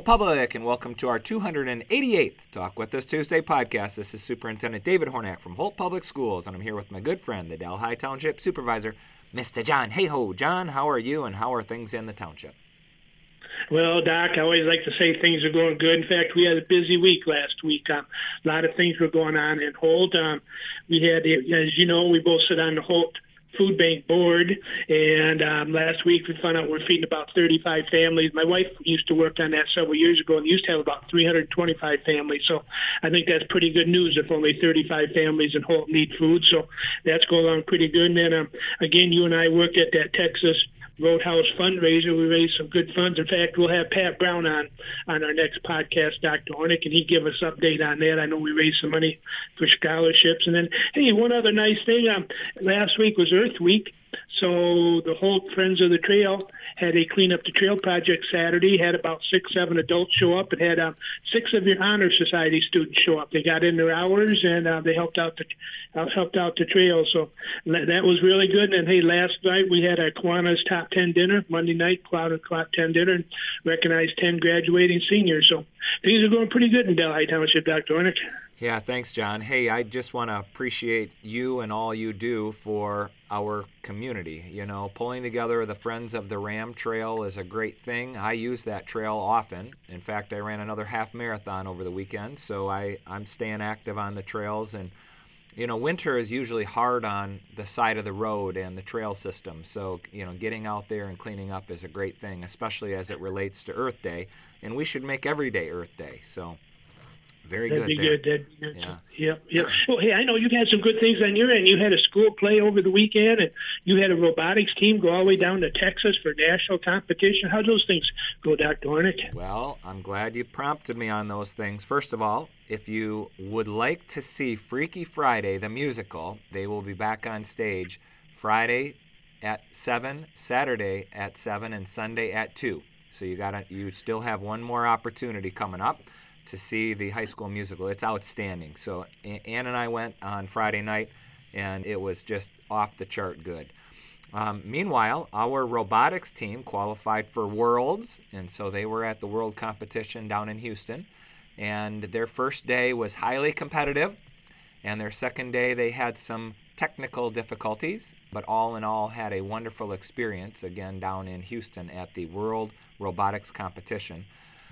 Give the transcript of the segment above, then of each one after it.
Holt Public, and welcome to our 288th Talk With Us Tuesday podcast. This is Superintendent David Hornak from Holt Public Schools, and I'm here with my good friend, the Delhi Township Supervisor, Mr. John. Hayhoe, John, how are you, and how are things in the township? Well, Doc, I always like to say things are going good. In fact, we had a busy week last week. Um, a lot of things were going on in Holt. Um, we had, as you know, we both sit on the Holt food bank board. And um, last week we found out we're feeding about 35 families. My wife used to work on that several years ago and used to have about 325 families. So I think that's pretty good news if only 35 families in Holt need food. So that's going along pretty good. And then um, again, you and I work at that Texas Roadhouse fundraiser. We raised some good funds. In fact, we'll have Pat Brown on on our next podcast, Dr. Hornak, and he give us update on that. I know we raised some money for scholarships. And then, hey, one other nice thing. Um, last week was Earth Week, so the whole Friends of the Trail had a clean up the trail project Saturday. Had about six, seven adults show up. It had um, six of your honor society students show up. They got in their hours and uh, they helped out the uh, helped out the trail. So that was really good. And hey, last night we had our Kiwanis top ten dinner. Monday night, Cloud and Cloud ten dinner, and recognized ten graduating seniors. So things are going pretty good in Delhi Township, Dr. Hornak. Yeah, thanks, John. Hey, I just want to appreciate you and all you do for our community. You know, pulling together the Friends of the Ram Trail is a great thing. I use that trail often. In fact, I ran another half marathon over the weekend, so I, I'm staying active on the trails. And, you know, winter is usually hard on the side of the road and the trail system. So, you know, getting out there and cleaning up is a great thing, especially as it relates to Earth Day. And we should make every day Earth Day. So, very That'd good. Be there. good. That'd be good. Yeah. Yep. Well, hey, I know you've had some good things on your end. You had a school play over the weekend, and you had a robotics team go all the way down to Texas for national competition. How those things go, Dr. Hornak? Well, I'm glad you prompted me on those things. First of all, if you would like to see Freaky Friday, the musical, they will be back on stage Friday at 7, Saturday at 7, and Sunday at 2. So you got to you still have one more opportunity coming up to see the high school musical. It's outstanding. So Ann and I went on Friday night, and it was just off the chart good. Um, meanwhile, our robotics team qualified for Worlds, and so they were at the World competition down in Houston. And their first day was highly competitive, and their second day they had some technical difficulties, but all in all had a wonderful experience again down in Houston at the World Robotics Competition.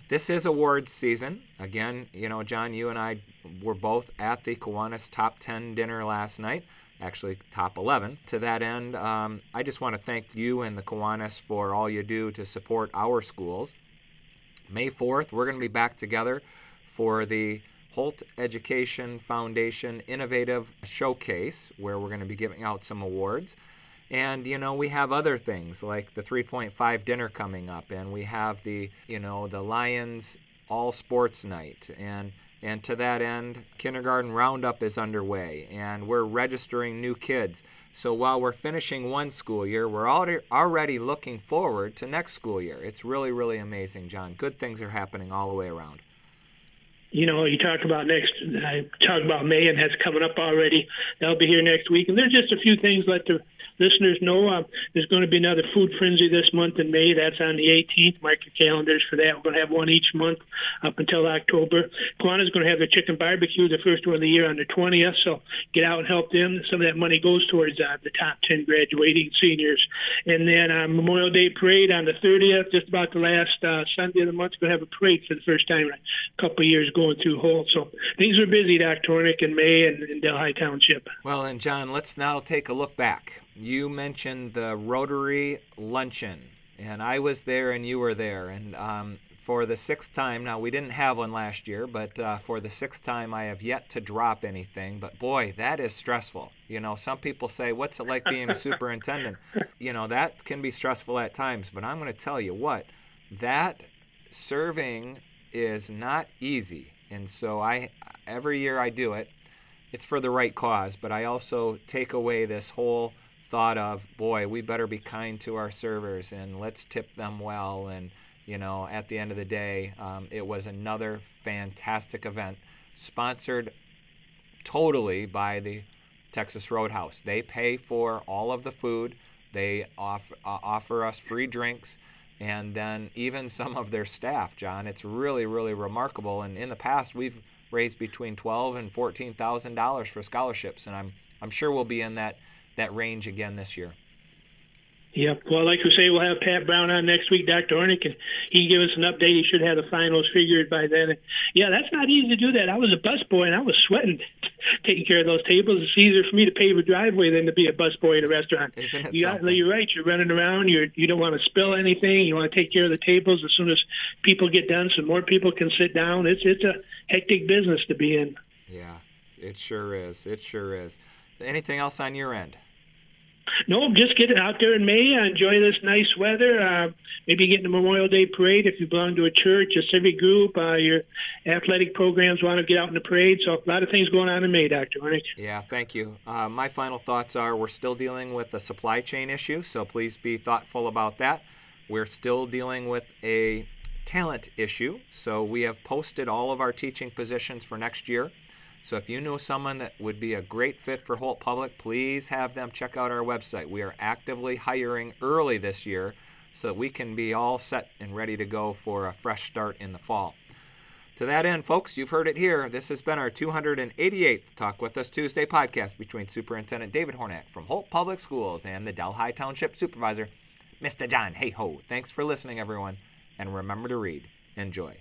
This is awards season. Again, you know, John, you and I were both at the Kiwanis Top 10 dinner last night, actually, top 11. To that end, um, I just want to thank you and the Kiwanis for all you do to support our schools. May 4th, we're going to be back together for the Holt Education Foundation Innovative Showcase, where we're going to be giving out some awards. And you know, we have other things like the 3.5 dinner coming up, and we have the you know the Lions All Sports Night, and and to that end, kindergarten roundup is underway, and we're registering new kids. So while we're finishing one school year, we're already looking forward to next school year. It's really really amazing, John. Good things are happening all the way around you know, you talk about next, I talk about May, and that's coming up already. That'll be here next week. And there's just a few things let the listeners know uh, there's going to be another food frenzy this month in May. That's on the 18th. Mark your calendars for that. We're going to have one each month up until October. Kiwanis going to have their chicken barbecue, the first one of the year on the 20th. So get out and help them. Some of that money goes towards uh, the top 10 graduating seniors. And then uh, Memorial Day parade on the 30th, just about the last uh, Sunday of the month. We're going to have a parade for the first time in a couple of years going through Holt. So things are busy, Dr. Hornak, in May and in Delhi Township. Well, and John, let's now take a look back you mentioned the Rotary Luncheon, and I was there and you were there. And um, for the sixth time, now we didn't have one last year, but uh, for the sixth time, I have yet to drop anything. But boy, that is stressful. You know, some people say, What's it like being a superintendent? You know, that can be stressful at times, but I'm going to tell you what, that serving is not easy. And so I every year I do it. It's for the right cause, but I also take away this whole thought of, boy, we better be kind to our servers and let's tip them well. And, you know, at the end of the day, um, it was another fantastic event sponsored totally by the Texas Roadhouse. They pay for all of the food, they offer, uh, offer us free drinks. and then even some of their staff, John. It's really, really remarkable. And in the past, we've raised between twelve and fourteen thousand dollars for scholarships, and I'm I'm sure we'll be in that that range again this year. Yep. Well, like we say, we'll have Pat Brown on next week, Dr. Ornick, and he can give us an update. He should have the finals figured by then. Yeah, that's not easy to do that. I was a busboy and I was sweating taking care of those tables. It's easier for me to pave a driveway than to be a busboy in a restaurant. Isn't it you got, You're right. You're running around. You're, you don't want to spill anything. You want to take care of the tables as soon as people get done, so more people can sit down. It's it's a hectic business to be in. Yeah, it sure is. It sure is. Anything else on your end? No, just get out there in May. Uh, enjoy this nice weather. Uh, maybe get in the Memorial Day parade if you belong to a church, a civic group, uh, your athletic programs want to get out in the parade. So a lot of things going on in May, Dr. Ornick. Yeah, thank you. Uh, my final thoughts are we're still dealing with the supply chain issue, so please be thoughtful about that. We're still dealing with a talent issue, so we have posted all of our teaching positions for next year. So if you know someone that would be a great fit for Holt Public, please have them check out our website. We are actively hiring early this year so that we can be all set and ready to go for a fresh start in the fall. To that end, folks, you've heard it here. This has been our 288th Talk With Us Tuesday podcast between Superintendent David Hornak from Holt Public Schools and the Delhi Township Supervisor, Mr. John Hayhoe. Thanks for listening, everyone, and remember to read. Enjoy.